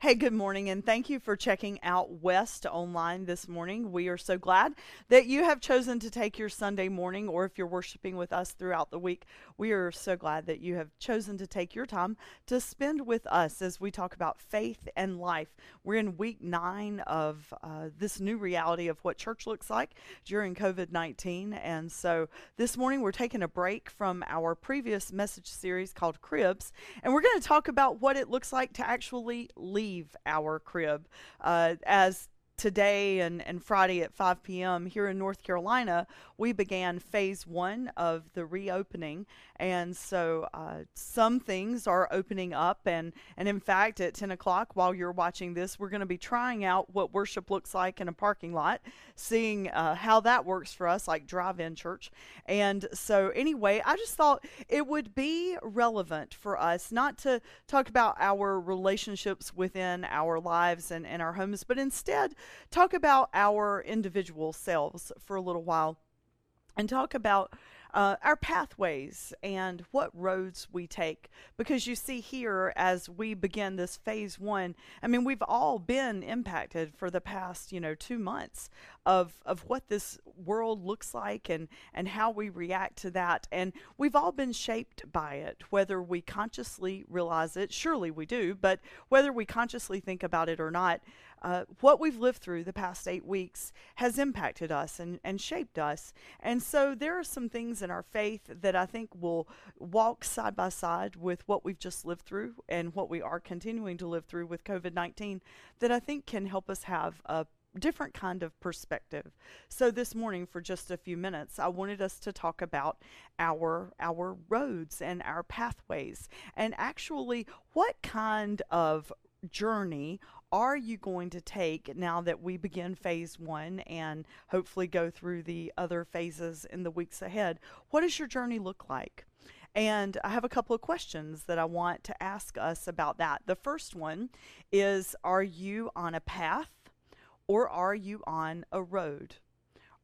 Hey, good morning, and thank you for checking out West Online this morning. We are so glad that you have chosen to take your Sunday morning, or if you're worshiping with us throughout the week, we are so glad that you have chosen to take your time to spend with us as we talk about faith and life. We're in week nine of uh, this new reality of what church looks like during COVID 19. And so this morning we're taking a break from our previous message series called Cribs, and we're going to talk about what it looks like to actually leave leave our crib. Uh, as today and, and Friday at 5 p.m. here in North Carolina, we began phase one of the reopening. And so uh, some things are opening up. And, and in fact, at 10 o'clock, while you're watching this, we're going to be trying out what worship looks like in a parking lot, seeing uh, how that works for us, like drive in church. And so, anyway, I just thought it would be relevant for us not to talk about our relationships within our lives and, and our homes, but instead talk about our individual selves for a little while and talk about uh, our pathways and what roads we take. Because you see here, as we begin this phase one, I mean, we've all been impacted for the past, you know, two months of, of what this world looks like and, and how we react to that. And we've all been shaped by it, whether we consciously realize it, surely we do, but whether we consciously think about it or not, uh, what we've lived through the past eight weeks has impacted us and, and shaped us. And so there are some things in our faith that I think will walk side by side with what we've just lived through and what we are continuing to live through with COVID 19 that I think can help us have a different kind of perspective. So this morning for just a few minutes I wanted us to talk about our our roads and our pathways and actually what kind of journey are you going to take now that we begin phase one and hopefully go through the other phases in the weeks ahead? What does your journey look like? And I have a couple of questions that I want to ask us about that. The first one is Are you on a path or are you on a road?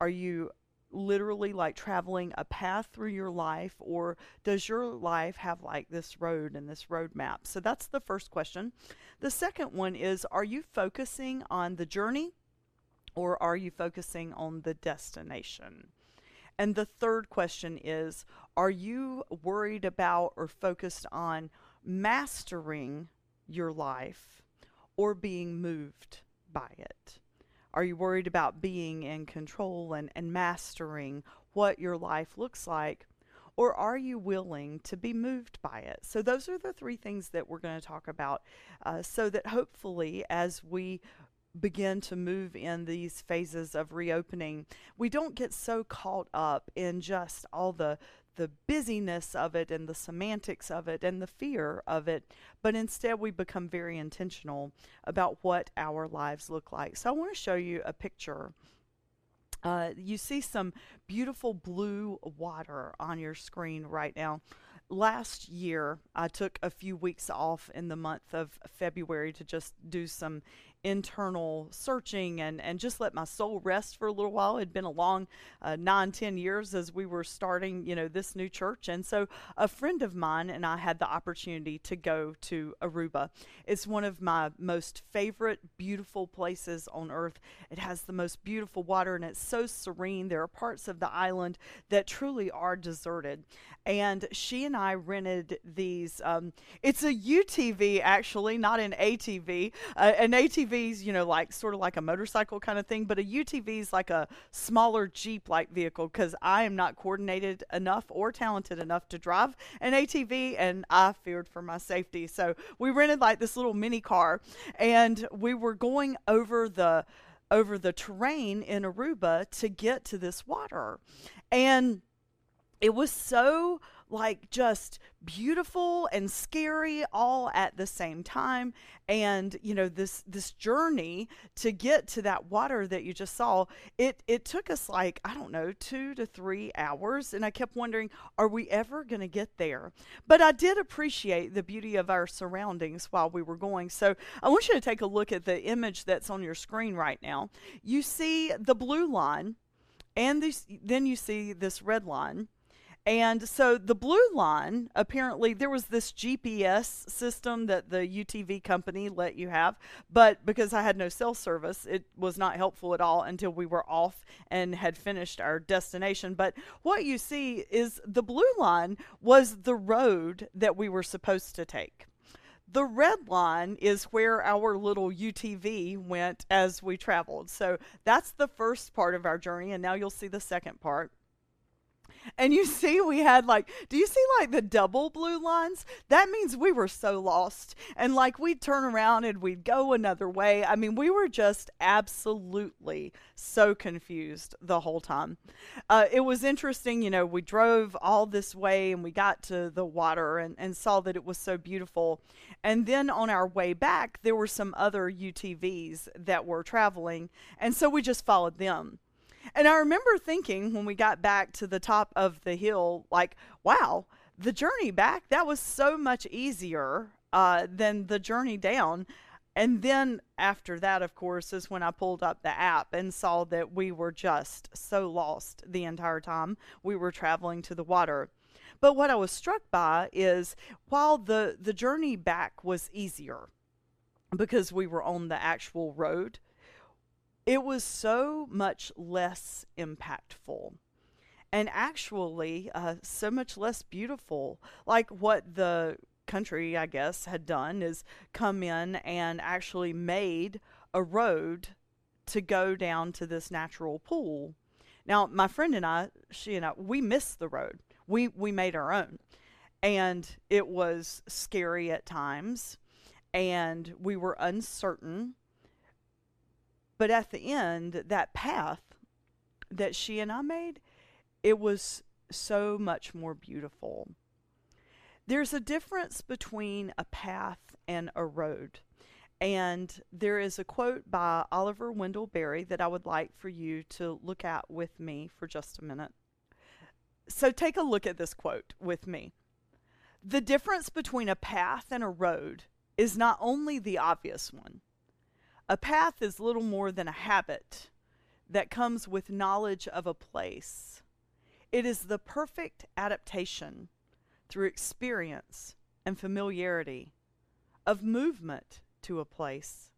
Are you literally like traveling a path through your life or does your life have like this road and this roadmap? so that's the first question the second one is Are you focusing on the journey or are you focusing on the destination? And the third question is Are you worried about or focused on mastering your life or being moved by it? Are you worried about being in control and, and mastering what your life looks like? Or are you willing to be moved by it? So, those are the three things that we're going to talk about uh, so that hopefully, as we begin to move in these phases of reopening, we don't get so caught up in just all the the busyness of it and the semantics of it and the fear of it, but instead we become very intentional about what our lives look like. So I want to show you a picture uh, you see some beautiful blue water on your screen right now. Last year, I took a few weeks off in the month of February to just do some internal searching and, and just let my soul rest for a little while. It had been a long uh, nine, ten years as we were starting, you know, this new church. And so a friend of mine and I had the opportunity to go to Aruba. It's one of my most favorite, beautiful places on earth. It has the most beautiful water and it's so serene. There are parts of the island that truly are deserted. And she and I rented these, um, it's a UTV actually, not an ATV. Uh, an ATV UTV's, you know, like sort of like a motorcycle kind of thing, but a UTV is like a smaller Jeep like vehicle because I am not coordinated enough or talented enough to drive an ATV and I feared for my safety. So we rented like this little mini car and we were going over the over the terrain in Aruba to get to this water. And it was so like just beautiful and scary all at the same time. And you know this this journey to get to that water that you just saw it it took us like i don't know 2 to 3 hours. And i kept wondering are we ever going to get there? But i did appreciate the beauty of our surroundings while we were going. So i want you to take a look at the image that's on your screen right now. You see the blue line and this, then you see this red line And so the blue line, apparently, there was this GPS system that the UTV company let you have, but because I had no cell service, it was not helpful at all until we were off and had finished our destination. But what you see is the blue line was the road that we were supposed to take. The red line is where our little UTV went as we traveled. So that's the first part of our journey, and now you'll see the second part and you see we had like do you see like the double blue lines? That means we were so lost. And like we'd turn around and we'd go another way. I mean we were just absolutely so confused the whole time. Uh, it was interesting you know we drove all this way and we got to the water and, and saw that it was so beautiful. And then on our way back there were some other utvs that were traveling. And so we just followed them and I remember thinking when we got back to the top of the hill, like, wow, the journey back, that was so much easier uh, than the journey down. And then after that, of course, is when I pulled up the app and saw that we were just so lost the entire time we were traveling to the water. But what I was struck by is while the, the journey back was easier because we were on the actual road, it was so much less impactful and actually uh, so much less beautiful. Like what the country, I guess, had done is come in and actually made a road to go down to this natural pool. Now, my friend and I, she and I, we missed the road. We we made our own, and it was scary at times, and we were uncertain but at the end, that path that she and I made, it was so much more beautiful. There's a difference between a path and a road. And there is a quote by Oliver Wendell Berry that I would like for you to look at with me for just a minute. So take a look at this quote with me. The difference between a path and a road is not only the obvious one, a path is little more than a habit that comes with knowledge of a place. It is the perfect adaptation through experience and familiarity of movement to a place.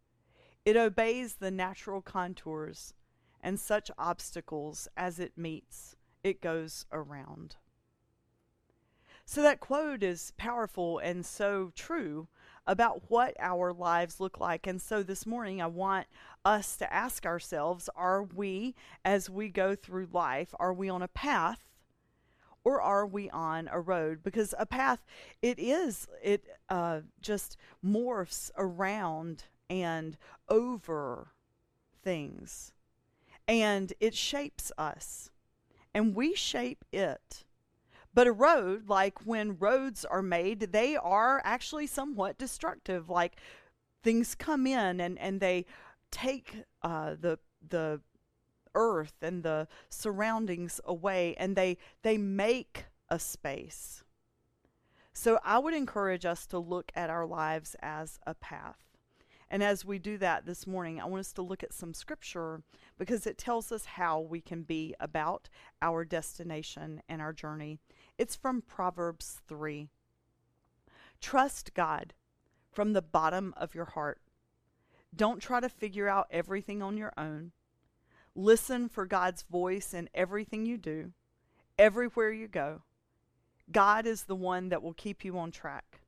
It obeys the natural contours and such obstacles as it meets, it goes around. So that quote is powerful and so true about what our lives look like. And so this morning, I want us to ask ourselves are we, as we go through life, are we on a path? Or are we on a road? Because a path, it is, it uh, just morphs around and over things. And it shapes us. And we shape it. But a road, like when roads are made, they are actually somewhat destructive. Like things come in and, and they take uh, the the earth and the surroundings away and they they make a space. So I would encourage us to look at our lives as a path. And as we do that this morning, I want us to look at some scripture because it tells us how we can be about our destination and our journey. It's from Proverbs 3. Trust God from the bottom of your heart. Don't try to figure out everything on your own. Listen for God's voice in everything you do, everywhere you go. God is the one that will keep you on track.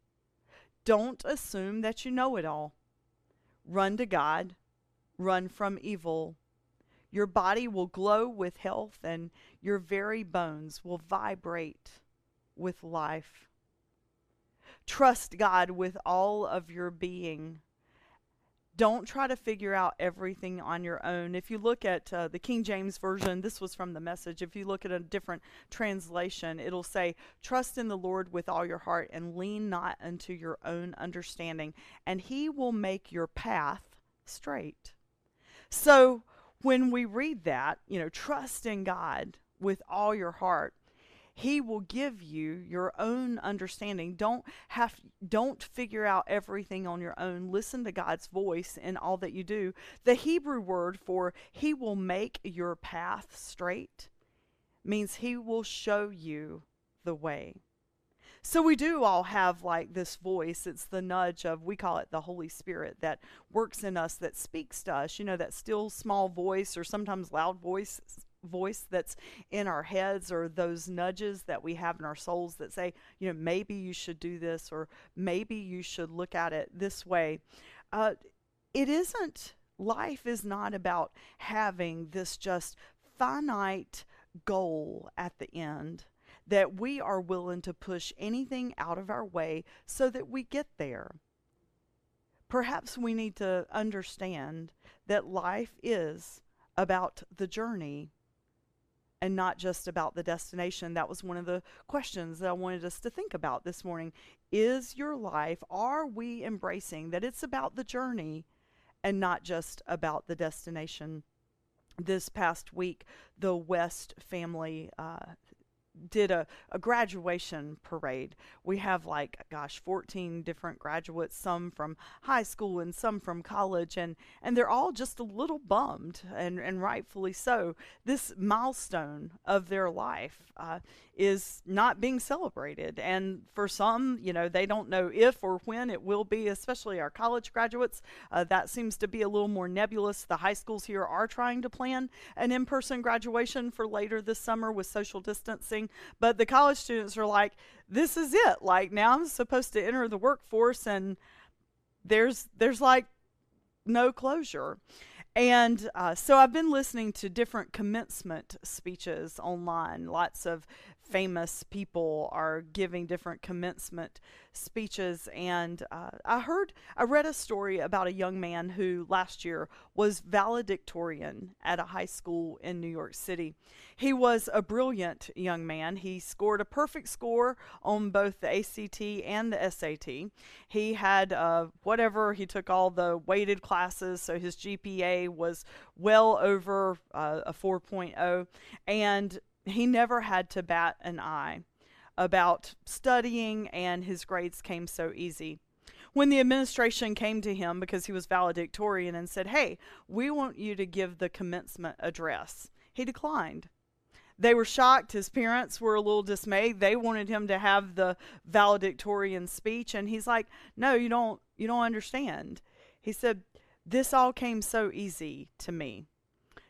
Don't assume that you know it all. Run to God, run from evil, your body will glow with health, and your very bones will vibrate with life. Trust God with all of your being. Don't try to figure out everything on your own. If you look at uh, the King James Version, this was from the message. If you look at a different translation, it'll say, Trust in the Lord with all your heart and lean not unto your own understanding, and he will make your path straight. So, when we read that, you know, trust in God with all your heart, he will give you your own understanding. Don't have don't figure out everything on your own. Listen to God's voice in all that you do. The Hebrew word for he will make your path straight means he will show you the way. So we do all have like this voice. It's the nudge of, we call it the Holy Spirit that works in us, that speaks to us. You know, that still small voice or sometimes loud voice voice that's in our heads or those nudges that we have in our souls that say, you know, maybe you should do this or maybe you should look at it this way. Uh, it isn't, life is not about having this just finite goal at the end that we are willing to push anything out of our way so that we get there. Perhaps we need to understand that life is about the journey and not just about the destination. That was one of the questions that I wanted us to think about this morning. Is your life, are we embracing that it's about the journey and not just about the destination? This past week, the West family uh, did a, a graduation parade. We have like, gosh, 14 different graduates, some from high school and some from college, and, and they're all just a little bummed, and, and rightfully so. This milestone of their life uh, is not being celebrated. And for some, you know, they don't know if or when it will be, especially our college graduates. Uh, that seems to be a little more nebulous. The high schools here are trying to plan an in person graduation for later this summer with social distancing. But the college students are like, this is it. Like, now I'm supposed to enter the workforce, and there's, there's like no closure. And uh, so I've been listening to different commencement speeches online. Lots of famous people are giving different commencement speeches. And uh, I heard, I read a story about a young man who last year was valedictorian at a high school in New York City. He was a brilliant young man. He scored a perfect score on both the ACT and the SAT. He had uh, whatever, he took all the weighted classes, so his GPA was well over uh, a 4.0. And he never had to bat an eye about studying, and his grades came so easy. When the administration came to him because he was valedictorian and said, Hey, we want you to give the commencement address, he declined. They were shocked. His parents were a little dismayed. They wanted him to have the valedictorian speech, and he's like, "No, you don't. You don't understand." He said, "This all came so easy to me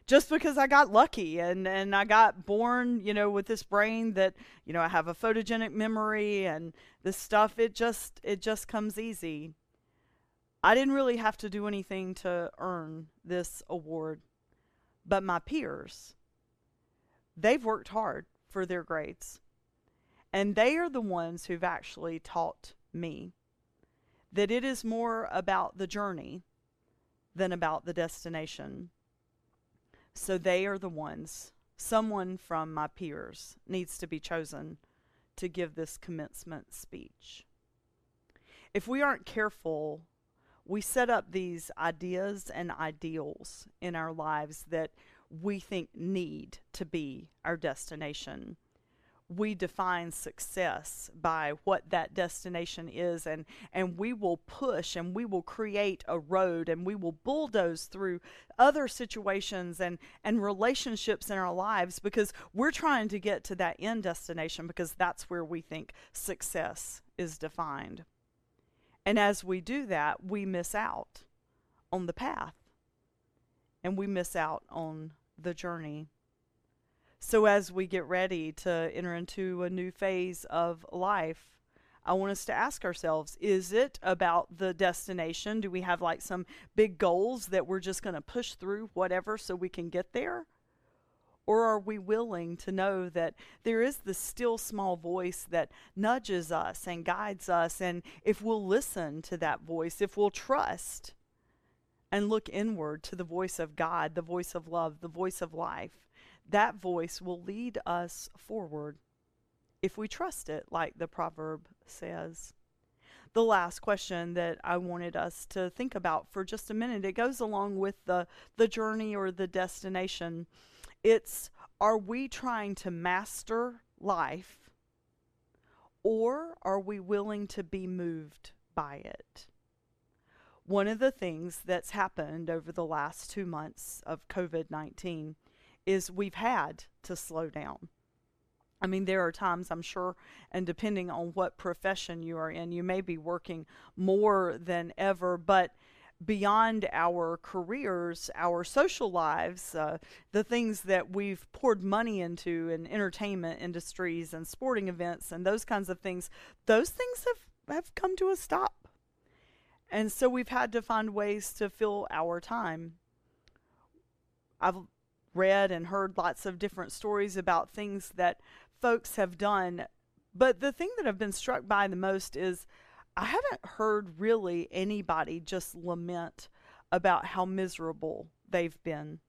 just because I got lucky and, and I got born, you know, with this brain that, you know, I have a photogenic memory and this stuff, it just it just comes easy. I didn't really have to do anything to earn this award. But my peers, they've worked hard for their grades. And they are the ones who've actually taught me that it is more about the journey than about the destination. So they are the ones, someone from my peers needs to be chosen to give this commencement speech. If we aren't careful, we set up these ideas and ideals in our lives that we think need to be our destination we define success by what that destination is and and we will push and we will create a road and we will bulldoze through other situations and and relationships in our lives because we're trying to get to that end destination because that's where we think success is defined. And as we do that we miss out on the path and we miss out on the journey so, as we get ready to enter into a new phase of life, I want us to ask ourselves is it about the destination? Do we have like some big goals that we're just going to push through whatever so we can get there? Or are we willing to know that there is the still small voice that nudges us and guides us? And if we'll listen to that voice, if we'll trust and look inward to the voice of God, the voice of love, the voice of life, that voice will lead us forward if we trust it, like the proverb says. The last question that I wanted us to think about for just a minute, it goes along with the, the journey or the destination. It's are we trying to master life or are we willing to be moved by it? One of the things that's happened over the last two months of COVID 19 is we've had to slow down. I mean, there are times I'm sure, and depending on what profession you are in, you may be working more than ever, but beyond our careers, our social lives, uh, the things that we've poured money into in entertainment industries and sporting events and those kinds of things, those things have, have come to a stop. And so we've had to find ways to fill our time. I've read and heard lots of different stories about things that folks have done. But the thing that I've been struck by the most is I haven't heard really anybody just lament about how miserable they've been.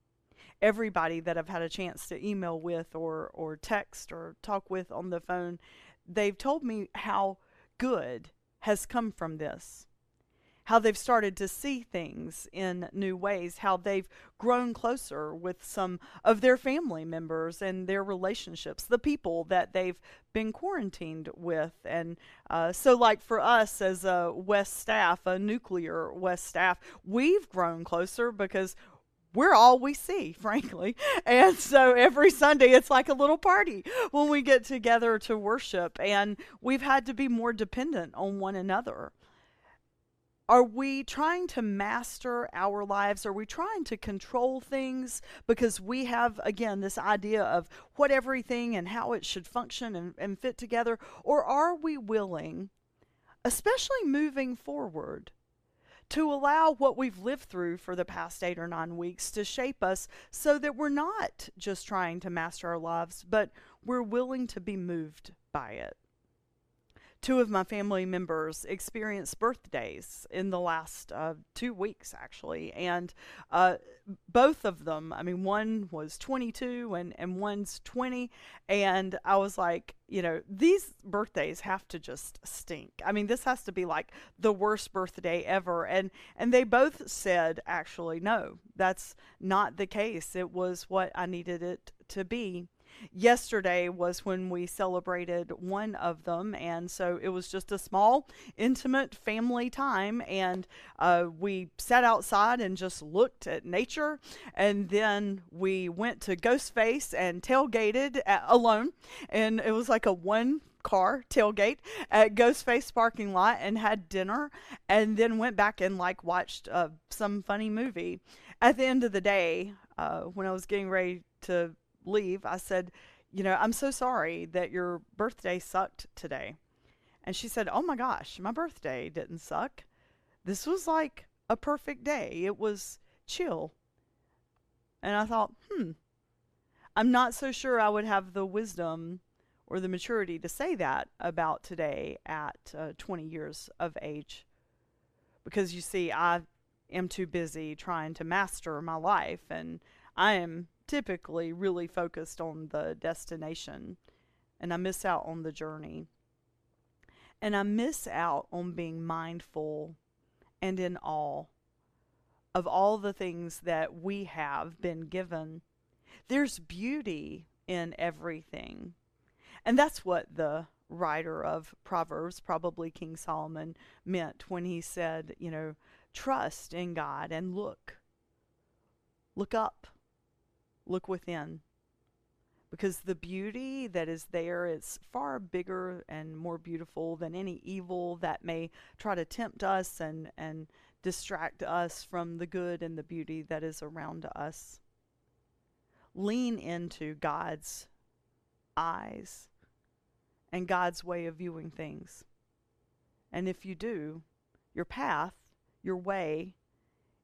Everybody that I've had a chance to email with or, or text or talk with on the phone, they've told me how good has come from this how they've started to see things in new ways, how they've grown closer with some of their family members and their relationships, the people that they've been quarantined with. And uh, so, like for us as a West staff, a nuclear West staff, we've grown closer because we're all we see, frankly. And so every Sunday it's like a little party when we get together to worship. And we've had to be more dependent on one another. Are we trying to master our lives? Are we trying to control things because we have, again, this idea of what everything and how it should function and, and fit together? Or are we willing, especially moving forward, to allow what we've lived through for the past eight or nine weeks to shape us so that we're not just trying to master our lives, but we're willing to be moved by it? Two of my family members experienced birthdays in the last uh, two weeks, actually. And uh, both of them, I mean, one was 22 and, and one's 20. And I was like, you know, these birthdays have to just stink. I mean, this has to be like the worst birthday ever. And, and they both said, actually, no, that's not the case. It was what I needed it to be yesterday was when we celebrated one of them. And so it was just a small, intimate family time. And uh, we sat outside and just looked at nature. And then we went to Ghostface and tailgated at, alone. And it was like a one car tailgate at Ghostface parking lot and had dinner and then went back and like watched uh, some funny movie. At the end of the day, uh, when I was getting ready to leave, I said, You know, I'm so sorry that your birthday sucked today. And she said, Oh my gosh, my birthday didn't suck. This was like a perfect day. It was chill. And I thought, hmm, I'm not so sure I would have the wisdom or the maturity to say that about today at uh, 20 years of age. Because you see, I am too busy trying to master my life, and I am typically really focused on the destination and I miss out on the journey. And I miss out on being mindful and in awe of all the things that we have been given. There's beauty in everything. And that's what the writer of Proverbs, probably King Solomon, meant when he said, you know, trust in God and look. Look up look within. Because the beauty that is there is far bigger and more beautiful than any evil that may try to tempt us and, and distract us from the good and the beauty that is around us. Lean into God's eyes and God's way of viewing things. And if you do, your path, your way,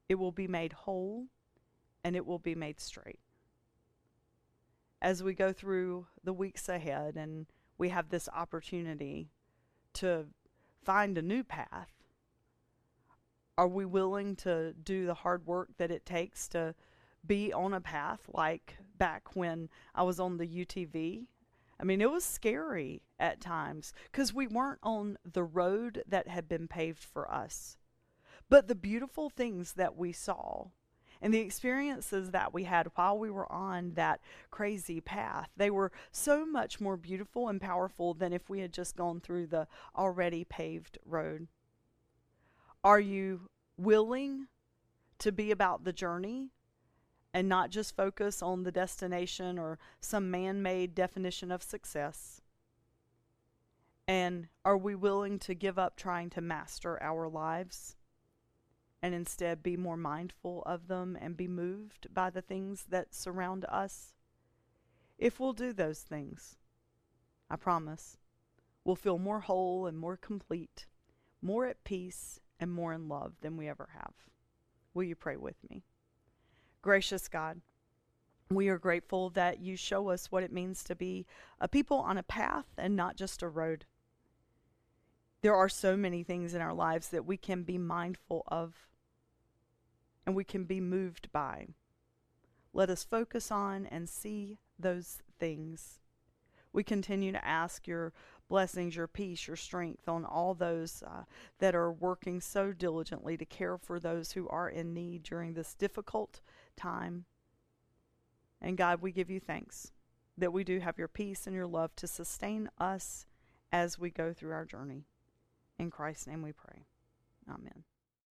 it will be made whole and it will be made straight as we go through the weeks ahead and we have this opportunity to find a new path? Are we willing to do the hard work that it takes to be on a path like back when I was on the UTV? I mean, it was scary at times because we weren't on the road that had been paved for us. But the beautiful things that we saw and the experiences that we had while we were on that crazy path, they were so much more beautiful and powerful than if we had just gone through the already paved road. Are you willing to be about the journey and not just focus on the destination or some man made definition of success? And are we willing to give up trying to master our lives and instead be more mindful of them and be moved by the things that surround us? If we'll do those things, I promise, we'll feel more whole and more complete, more at peace and more in love than we ever have. Will you pray with me? Gracious God, we are grateful that you show us what it means to be a people on a path and not just a road. There are so many things in our lives that we can be mindful of and we can be moved by. Let us focus on and see those things. We continue to ask your blessings, your peace, your strength on all those uh, that are working so diligently to care for those who are in need during this difficult time. And God, we give you thanks that we do have your peace and your love to sustain us as we go through our journey. In Christ's name we pray. Amen.